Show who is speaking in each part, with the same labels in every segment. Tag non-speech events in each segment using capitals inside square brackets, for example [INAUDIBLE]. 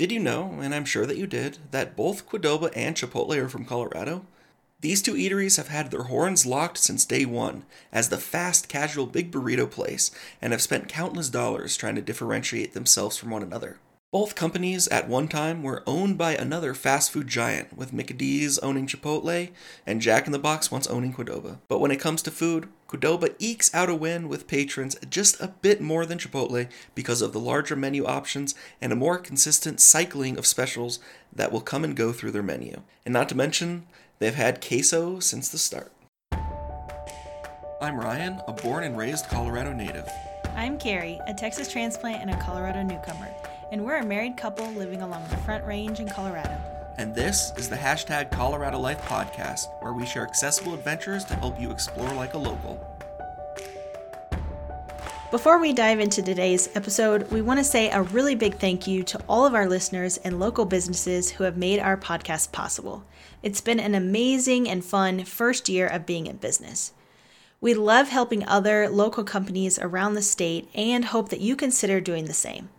Speaker 1: Did you know, and I'm sure that you did, that both Qdoba and Chipotle are from Colorado? These two eateries have had their horns locked since day one as the fast casual big burrito place and have spent countless dollars trying to differentiate themselves from one another. Both companies at one time were owned by another fast food giant, with McDee's owning Chipotle and Jack in the Box once owning Qdoba. But when it comes to food, Qdoba ekes out a win with patrons just a bit more than Chipotle because of the larger menu options and a more consistent cycling of specials that will come and go through their menu. And not to mention, they've had queso since the start. I'm Ryan, a born and raised Colorado native.
Speaker 2: I'm Carrie, a Texas transplant and a Colorado newcomer and we're a married couple living along the Front Range in Colorado.
Speaker 1: And this is the hashtag Colorado Life podcast, where we share accessible adventures to help you explore like a local.
Speaker 2: Before we dive into today's episode, we want to say a really big thank you to all of our listeners and local businesses who have made our podcast possible. It's been an amazing and fun first year of being in business. We love helping other local companies around the state and hope that you consider doing the same.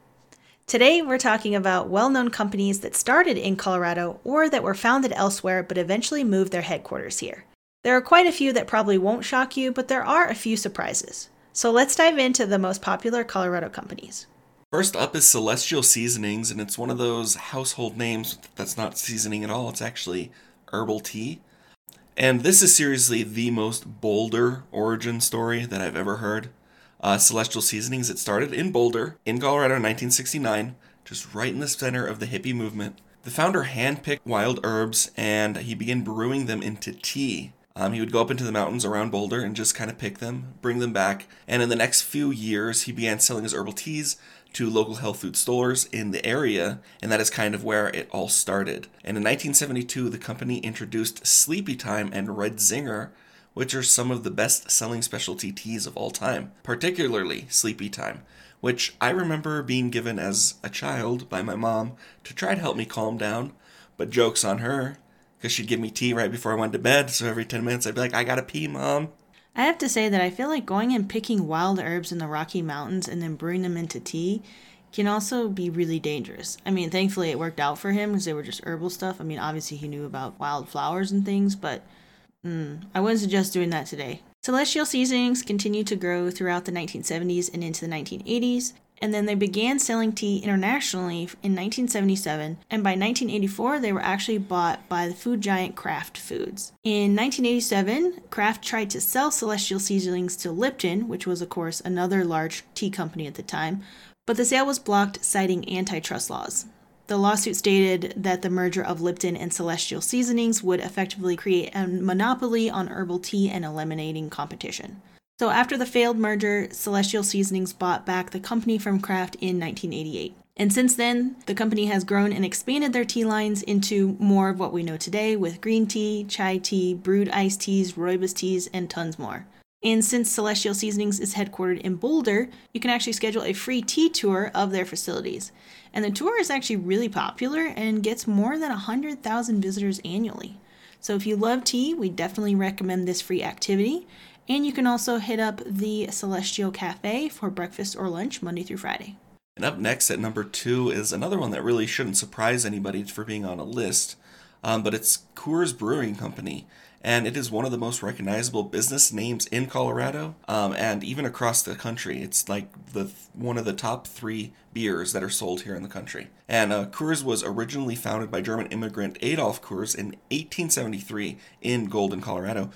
Speaker 2: Today, we're talking about well known companies that started in Colorado or that were founded elsewhere but eventually moved their headquarters here. There are quite a few that probably won't shock you, but there are a few surprises. So let's dive into the most popular Colorado companies.
Speaker 1: First up is Celestial Seasonings, and it's one of those household names that's not seasoning at all. It's actually herbal tea. And this is seriously the most Boulder origin story that I've ever heard uh, Celestial Seasonings. It started in Boulder, in Colorado in 1969, just right in the center of the hippie movement. The founder handpicked wild herbs and he began brewing them into tea. Um, he would go up into the mountains around Boulder and just kind of pick them, bring them back. And in the next few years, he began selling his herbal teas to local health food stores in the area, and that is kind of where it all started. And in 1972, the company introduced Sleepy Time and Red Zinger, which are some of the best selling specialty teas of all time, particularly Sleepy Time, which I remember being given as a child by my mom to try to help me calm down. But joke's on her, because she'd give me tea right before I went to bed, so every 10 minutes I'd be like, I gotta pee, mom.
Speaker 2: I have to say that I feel like going and picking wild herbs in the Rocky Mountains and then brewing them into tea can also be really dangerous. I mean, thankfully it worked out for him because they were just herbal stuff. I mean, obviously he knew about wild flowers and things, but Mm, I wouldn't suggest doing that today. Celestial seasonings continued to grow throughout the 1970s and into the 1980s, and then they began selling tea internationally in 1977, and by 1984 they were actually bought by the food giant Kraft Foods. In 1987, Kraft tried to sell Celestial seasonings to Lipton, which was of course another large tea company at the time, but the sale was blocked citing antitrust laws. The lawsuit stated that the merger of Lipton and Celestial Seasonings would effectively create a monopoly on herbal tea and eliminating competition. So, after the failed merger, Celestial Seasonings bought back the company from Kraft in 1988. And since then, the company has grown and expanded their tea lines into more of what we know today with green tea, chai tea, brewed iced teas, rooibos teas, and tons more. And since Celestial Seasonings is headquartered in Boulder, you can actually schedule a free tea tour of their facilities. And the tour is actually really popular and gets more than 100,000 visitors annually. So if you love tea, we definitely recommend this free activity. And you can also hit up the Celestial Cafe for breakfast or lunch Monday through Friday.
Speaker 1: And up next at number two is another one that really shouldn't surprise anybody for being on a list, um, but it's Coors Brewing Company and it is one of the most recognizable business names in Colorado, um, and even across the country. It's like the one of the top three beers that are sold here in the country. And uh, Coors was originally founded by German immigrant Adolph Coors in 1873 in Golden, Colorado.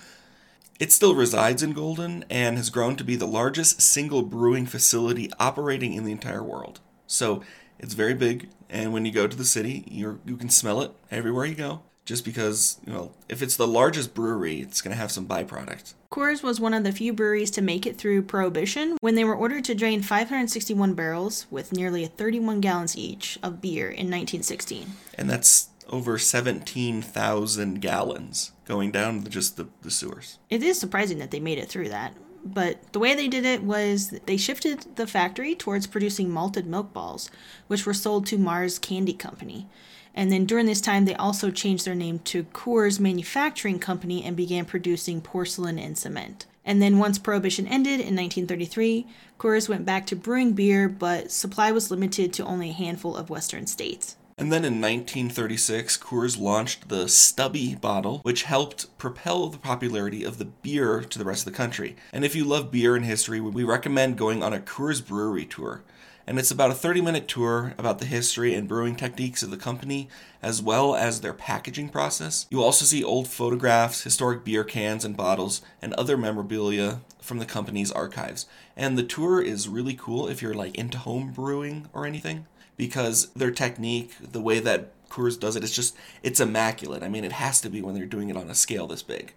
Speaker 1: It still resides in Golden and has grown to be the largest single brewing facility operating in the entire world. So it's very big, and when you go to the city, you you can smell it everywhere you go just because, you know, if it's the largest brewery, it's going to have some byproduct.
Speaker 2: Coors was one of the few breweries to make it through Prohibition when they were ordered to drain 561 barrels with nearly 31 gallons each of beer in 1916.
Speaker 1: And that's over 17,000 gallons going down just the, the sewers.
Speaker 2: It is surprising that they made it through that. But the way they did it was they shifted the factory towards producing malted milk balls, which were sold to Mars Candy Company. And then during this time, they also changed their name to Coors Manufacturing Company and began producing porcelain and cement. And then once Prohibition ended in 1933, Coors went back to brewing beer, but supply was limited to only a handful of western states.
Speaker 1: And then in 1936, Coors launched the Stubby bottle, which helped propel the popularity of the beer to the rest of the country. And if you love beer and history, we recommend going on a Coors brewery tour and it's about a 30 minute tour about the history and brewing techniques of the company, as well as their packaging process. You'll also see old photographs, historic beer cans and bottles, and other memorabilia from the company's archives. And the tour is really cool if you're like into home brewing or anything, because their technique, the way that Coors does it, it's just, it's immaculate. I mean, it has to be when they're doing it on a scale this big.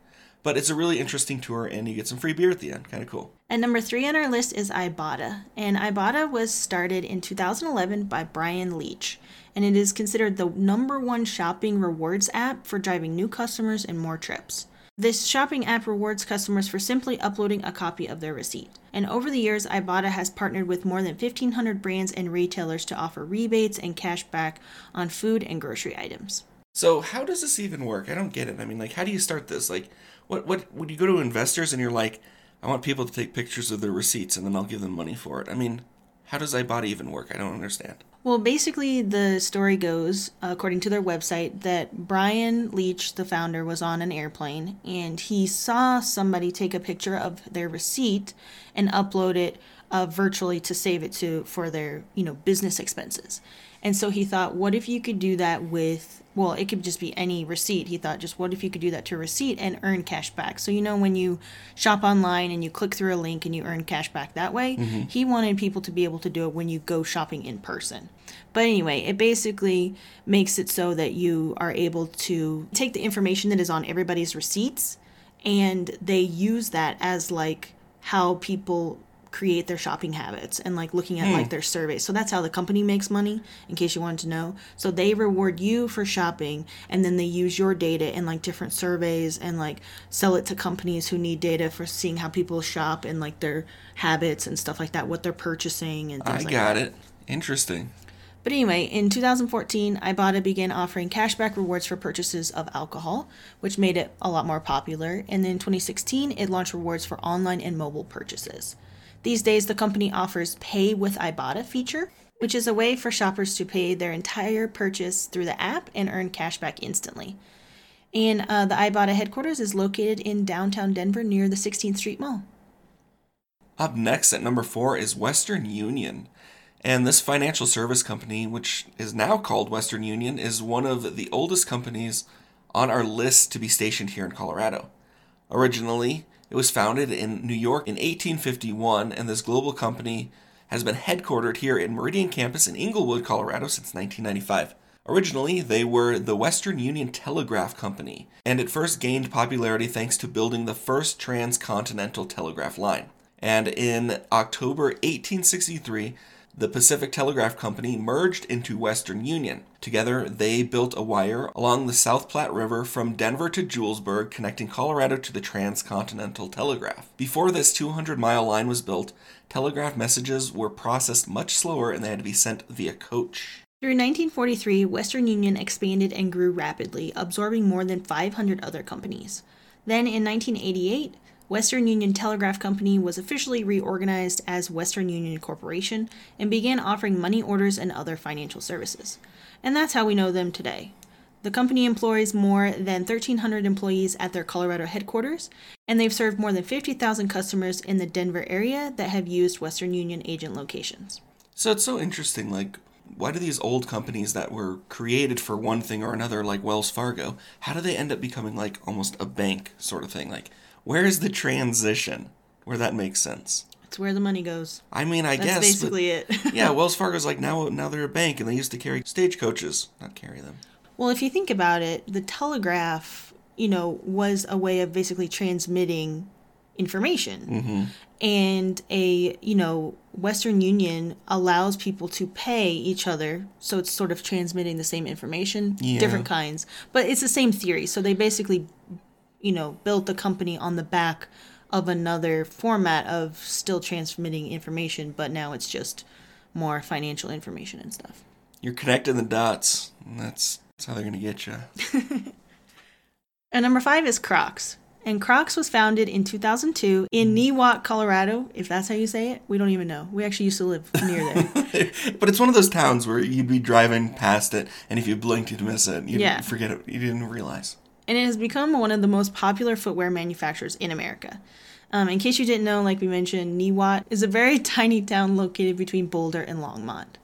Speaker 1: But it's a really interesting tour, and you get some free beer at the end. Kind of cool.
Speaker 2: And number three on our list is Ibotta. And Ibotta was started in 2011 by Bryan Leach. And it is considered the number one shopping rewards app for driving new customers and more trips. This shopping app rewards customers for simply uploading a copy of their receipt. And over the years, Ibotta has partnered with more than 1,500 brands and retailers to offer rebates and cash back on food and grocery items.
Speaker 1: So, how does this even work? I don't get it. I mean, like, how do you start this? Like, what what would you go to investors and you're like, I want people to take pictures of their receipts and then I'll give them money for it. I mean, how does Ibotta even work? I don't understand.
Speaker 2: Well, basically, the story goes, according to their website, that Bryan Leach, the founder, was on an airplane and he saw somebody take a picture of their receipt and upload it uh, virtually to save it to for their you know business expenses. And so he thought, what if you could do that with, well, it could just be any receipt. He thought, just what if you could do that to a receipt and earn cash back? So, you know, when you shop online and you click through a link and you earn cash back that way, mm-hmm. he wanted people to be able to do it when you go shopping in person. But anyway, it basically makes it so that you are able to take the information that is on everybody's receipts and they use that as like how people create their shopping habits and like looking at like hmm. their surveys. So that's how the company makes money, in case you wanted to know. So they reward you for shopping and then they use your data in like different surveys and like sell it to companies who need data for seeing how people shop and like their habits and stuff like that, what they're purchasing and
Speaker 1: things I
Speaker 2: like
Speaker 1: got
Speaker 2: that.
Speaker 1: it. Interesting.
Speaker 2: But anyway, in 2014, Ibotta began offering cashback rewards for purchases of alcohol, which made it a lot more popular. And then in 2016, it launched rewards for online and mobile purchases. These days, the company offers Pay with Ibotta feature, which is a way for shoppers to pay their entire purchase through the app and earn cash back instantly. And uh, the Ibotta headquarters is located in downtown Denver near the 16th Street Mall.
Speaker 1: Up next at number four is Western Union. And this financial service company, which is now called Western Union, is one of the oldest companies on our list to be stationed here in Colorado. Originally, it was founded in New York in 1851, and this global company has been headquartered here in Meridian Campus in Englewood, Colorado since 1995. Originally, they were the Western Union Telegraph Company, and it first gained popularity thanks to building the first transcontinental telegraph line. And in October 1863, the Pacific Telegraph Company merged into Western Union. Together, they built a wire along the South Platte River from Denver to Julesburg, connecting Colorado to the Transcontinental Telegraph. Before this 200 mile line was built, telegraph messages were processed much slower and they had to be sent via coach.
Speaker 2: Through 1943, Western Union expanded and grew rapidly, absorbing more than 500 other companies. Then in 1988, Western Union Telegraph Company was officially reorganized as Western Union Corporation and began offering money orders and other financial services. And that's how we know them today. The company employs more than 1,300 employees at their Colorado headquarters, and they've served more than 50,000 customers in the Denver area that have used Western Union agent locations.
Speaker 1: So it's so interesting. Like, why do these old companies that were created for one thing or another, like Wells Fargo, how do they end up becoming like almost a bank sort of thing? Like, where is the transition where that makes sense?
Speaker 2: It's where the money goes.
Speaker 1: I mean, I
Speaker 2: That's
Speaker 1: guess.
Speaker 2: basically it. [LAUGHS]
Speaker 1: yeah, Wells Fargo's like now now they're a bank and they used to carry stagecoaches, not carry them.
Speaker 2: Well, if you think about it, the telegraph, you know, was a way of basically transmitting information.
Speaker 1: Mm-hmm.
Speaker 2: And a, you know, Western Union allows people to pay each other. So it's sort of transmitting the same information, yeah. different kinds. But it's the same theory. So they basically you know, built the company on the back of another format of still transmitting information, but now it's just more financial information and stuff.
Speaker 1: You're connecting the dots. That's, that's how they're going to get you. [LAUGHS]
Speaker 2: and number five is Crocs. And Crocs was founded in 2002 in mm-hmm. Niwot, Colorado, if that's how you say it. We don't even know. We actually used to live near there. [LAUGHS]
Speaker 1: but it's one of those towns where you'd be driving past it, and if you blinked, you'd miss it. You'd
Speaker 2: Yeah.
Speaker 1: forget it. You didn't realize.
Speaker 2: And it has become one of the most popular footwear manufacturers in America. Um, in case you didn't know, like we mentioned, Niwot is a very [LAUGHS] tiny town located between Boulder and Longmont.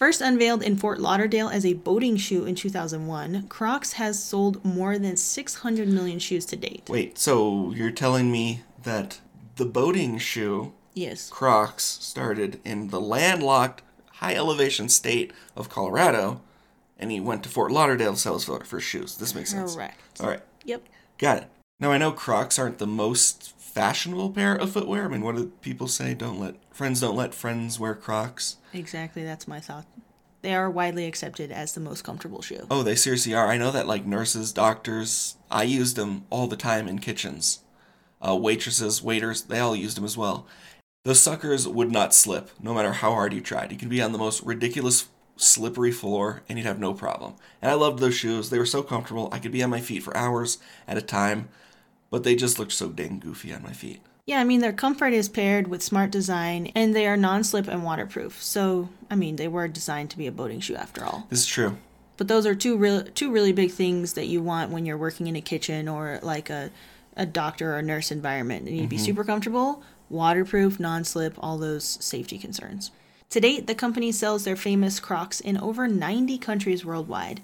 Speaker 2: First unveiled in Fort Lauderdale as a boating shoe in 2001, Crocs has sold more than 600 million shoes to date.
Speaker 1: Wait, so you're telling me that the boating shoe
Speaker 2: Yes.
Speaker 1: Crocs started in the landlocked, high elevation state of Colorado, and he went to Fort Lauderdale to sell his shoes. This makes sense.
Speaker 2: Correct.
Speaker 1: All right,
Speaker 2: Yep.
Speaker 1: got it. Now I know Crocs aren't the most fashionable pair of footwear. I mean, what do people say? Don't let friends don't let friends wear Crocs.
Speaker 2: Exactly, that's my thought. They are widely accepted as the most comfortable shoe.
Speaker 1: Oh, they seriously are. I know that like nurses, doctors, I used them all the time in kitchens. Uh, waitresses, waiters, they all used them as well. Those suckers would not slip, no matter how hard you tried. You could be on the most ridiculous slippery floor and you'd have no problem. And I loved those shoes. They were so comfortable. I could be on my feet for hours at a time, but they just looked so dang goofy on my feet.
Speaker 2: Yeah, I mean, their comfort is paired with smart design, and they are non slip and waterproof. So, I mean, they were designed to be a boating shoe after all.
Speaker 1: This is true.
Speaker 2: But those are two real, two really big things that you want when you're working in a kitchen or like a, a doctor or nurse environment. You need to be mm-hmm. super comfortable, waterproof, non slip, all those safety concerns. To date, the company sells their famous Crocs in over 90 countries worldwide.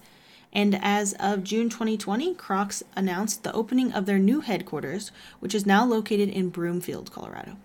Speaker 2: And as of June 2020, Crocs announced the opening of their new headquarters, which is now located in Broomfield, Colorado.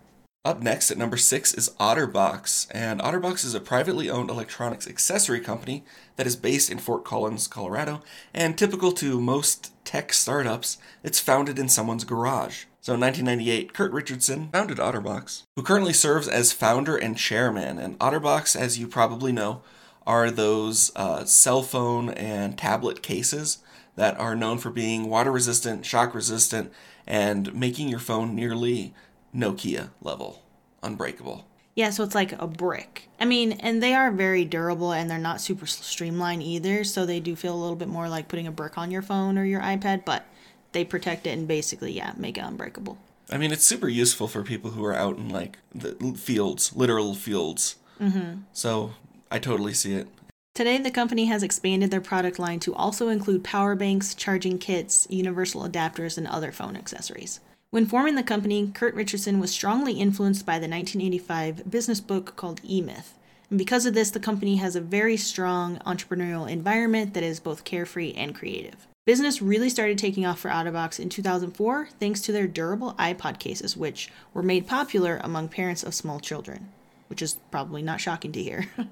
Speaker 1: Up next at number six is OtterBox, and OtterBox is a privately owned electronics accessory company that is based in Fort Collins, Colorado, and typical to most tech startups, it's founded in someone's garage. So in 1998, Curt Richardson founded OtterBox, who currently serves as founder and chairman. And OtterBox, as you probably know, are those uh, cell phone and tablet cases that are known for being water resistant, shock resistant, and making your phone nearly Nokia level, unbreakable.
Speaker 2: Yeah, so it's like a brick. I mean, and they are very durable and they're not super streamlined either, so they do feel a little bit more like putting a brick on your phone or your iPad, but they protect it and basically, yeah, make it unbreakable.
Speaker 1: I mean, it's super useful for people who are out in like the fields, literal fields. Mm-hmm. So I totally see it.
Speaker 2: Today, the company has expanded their product line to also include power banks, charging kits, universal adapters, and other phone accessories. When forming the company, Curt Richardson was strongly influenced by the 1985 business book called E Myth. And because of this, the company has a very strong entrepreneurial environment that is both carefree and creative. Business really started taking off for OtterBox in 2004 thanks to their durable iPod cases, which were made popular among parents of small children, which is probably not shocking to hear. [LAUGHS]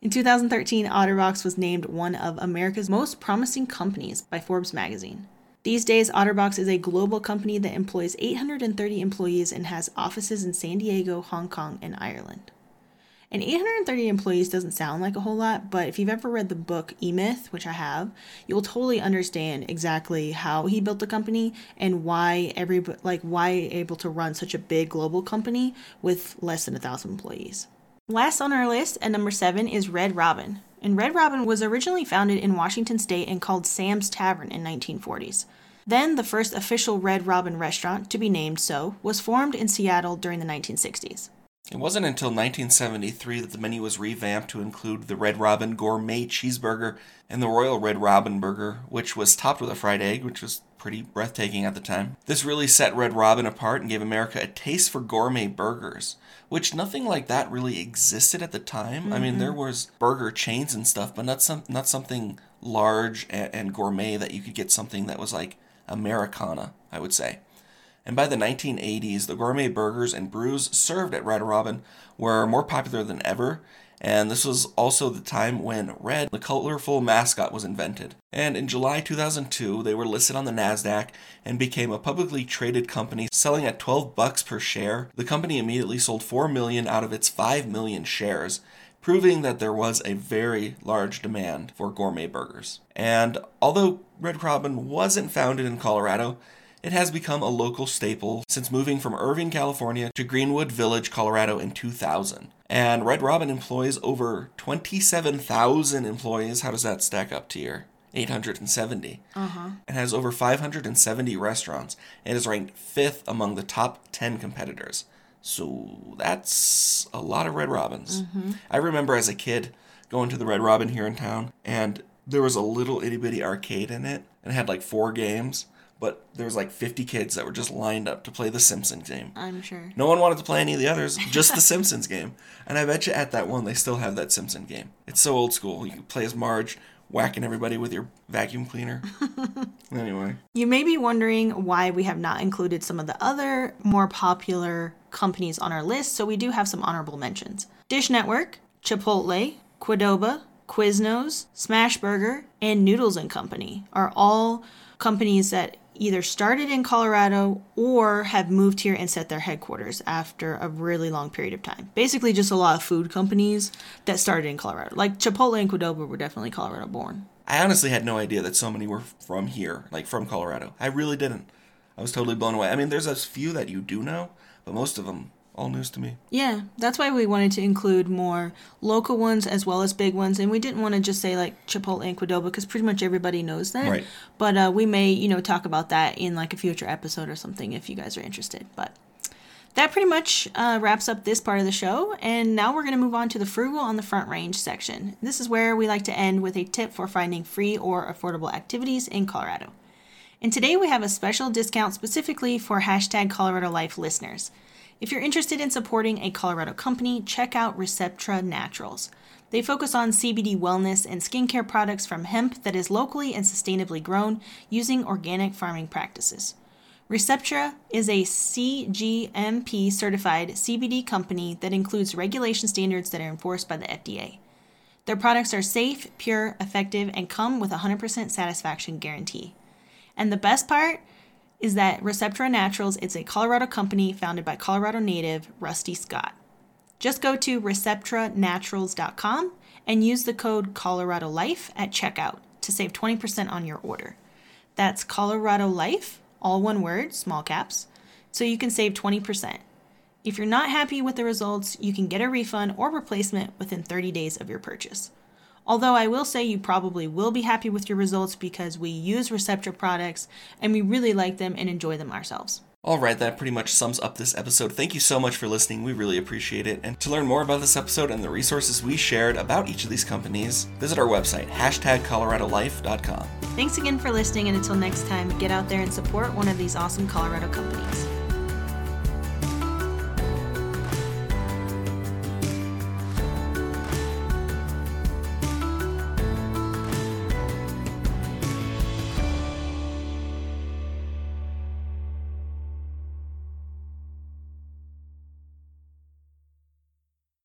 Speaker 2: In 2013, OtterBox was named one of America's most promising companies by Forbes magazine. These days, OtterBox is a global company that employs 830 employees and has offices in San Diego, Hong Kong, and Ireland. And 830 employees doesn't sound like a whole lot, but if you've ever read the book E Myth, which I have, you'll totally understand exactly how he built the company and why every like why able to run such a big global company with less than a thousand employees. Last on our list at number seven is Red Robin. And Red Robin was originally founded in Washington State and called Sam's Tavern in 1940s. Then the first official Red Robin restaurant, to be named so, was formed in Seattle during the 1960s.
Speaker 1: It wasn't until 1973 that the menu was revamped to include the Red Robin Gourmet Cheeseburger and the Royal Red Robin Burger, which was topped with a fried egg, which was pretty breathtaking at the time. This really set Red Robin apart and gave America a taste for gourmet burgers, which nothing like that really existed at the time. I mean, there mm-hmm. was burger chains and stuff, but not some not something large and, and gourmet that you could get something that was like Americana, I would say. And by the 1980s, the gourmet burgers and brews served at Red Robin were more popular than ever, and this was also the time when Red, the colorful mascot, was invented. And in July 2002, they were listed on the Nasdaq and became a publicly traded company, selling at 12 bucks per share. The company immediately sold 4 million out of its 5 million shares, proving that there was a very large demand for gourmet burgers. And although Red Robin wasn't founded in Colorado, it has become a local staple since moving from Irvine, California to Greenwood Village, Colorado in 2000. And Red Robin employs over 27,000 employees. How does that stack up to your 870, uh-huh. and has over 570 restaurants and is ranked fifth among the top 10 competitors. So that's a lot of Red Robins. Mm-hmm. I remember as a kid going to the Red Robin here in town, and there was a little itty bitty arcade in it, and it had like four games. But there was like 50 kids that were just lined up to play the Simpsons game.
Speaker 2: I'm sure.
Speaker 1: No one wanted to play any of the others, just the [LAUGHS] Simpsons game. And I bet you at that one they still have that Simpson game. It's so old school. You can play as Marge, whacking everybody with your vacuum cleaner. [LAUGHS] anyway.
Speaker 2: You may be wondering why we have not included some of the other more popular companies on our list, so we do have some honorable mentions. Dish Network, Chipotle, Qdoba, Quiznos, Smashburger, and Noodles and Company are all companies that either started in Colorado or have moved here and set their headquarters after a really long period of time. Basically, just a lot of food companies that started in Colorado. Like Chipotle and Qdoba were definitely Colorado born.
Speaker 1: I honestly had no idea that so many were from here, like from Colorado. I really didn't. I was totally blown away. I mean, there's a few that you do know, but most of them all news to me.
Speaker 2: Yeah, that's why we wanted to include more local ones as well as big ones, and we didn't want to just say like Chipotle and Qdoba because pretty much everybody knows that. Right. But uh, we may, you know, talk about that in like a future episode or something if you guys are interested. But that pretty much uh, wraps up this part of the show, and now we're going to move on to the frugal on the front range section. This is where we like to end with a tip for finding free or affordable activities in Colorado. And today we have a special discount specifically for hashtag Colorado Life listeners. If you're interested in supporting a Colorado company, check out Receptra Naturals. They focus on CBD wellness and skincare products from hemp that is locally and sustainably grown using organic farming practices. Receptra is a CGMP certified CBD company that includes regulation standards that are enforced by the FDA. Their products are safe, pure, effective, and come with a 100% satisfaction guarantee. And the best part, is that Receptra Naturals is a Colorado company founded by Colorado native Rusty Scott. Just go to receptranaturals.com and use the code Colorado Life at checkout to save 20% on your order. That's Colorado Life, all one word, small caps, so you can save 20%. If you're not happy with the results, you can get a refund or replacement within 30 days of your purchase. Although I will say you probably will be happy with your results because we use Receptra products and we really like them and enjoy them ourselves.
Speaker 1: All right, that pretty much sums up this episode. Thank you so much for listening. We really appreciate it. And to learn more about this episode and the resources we shared about each of these companies, visit our website, hashtag coloradolife.com.
Speaker 2: Thanks again for listening, and until next time, get out there and support one of these awesome Colorado companies.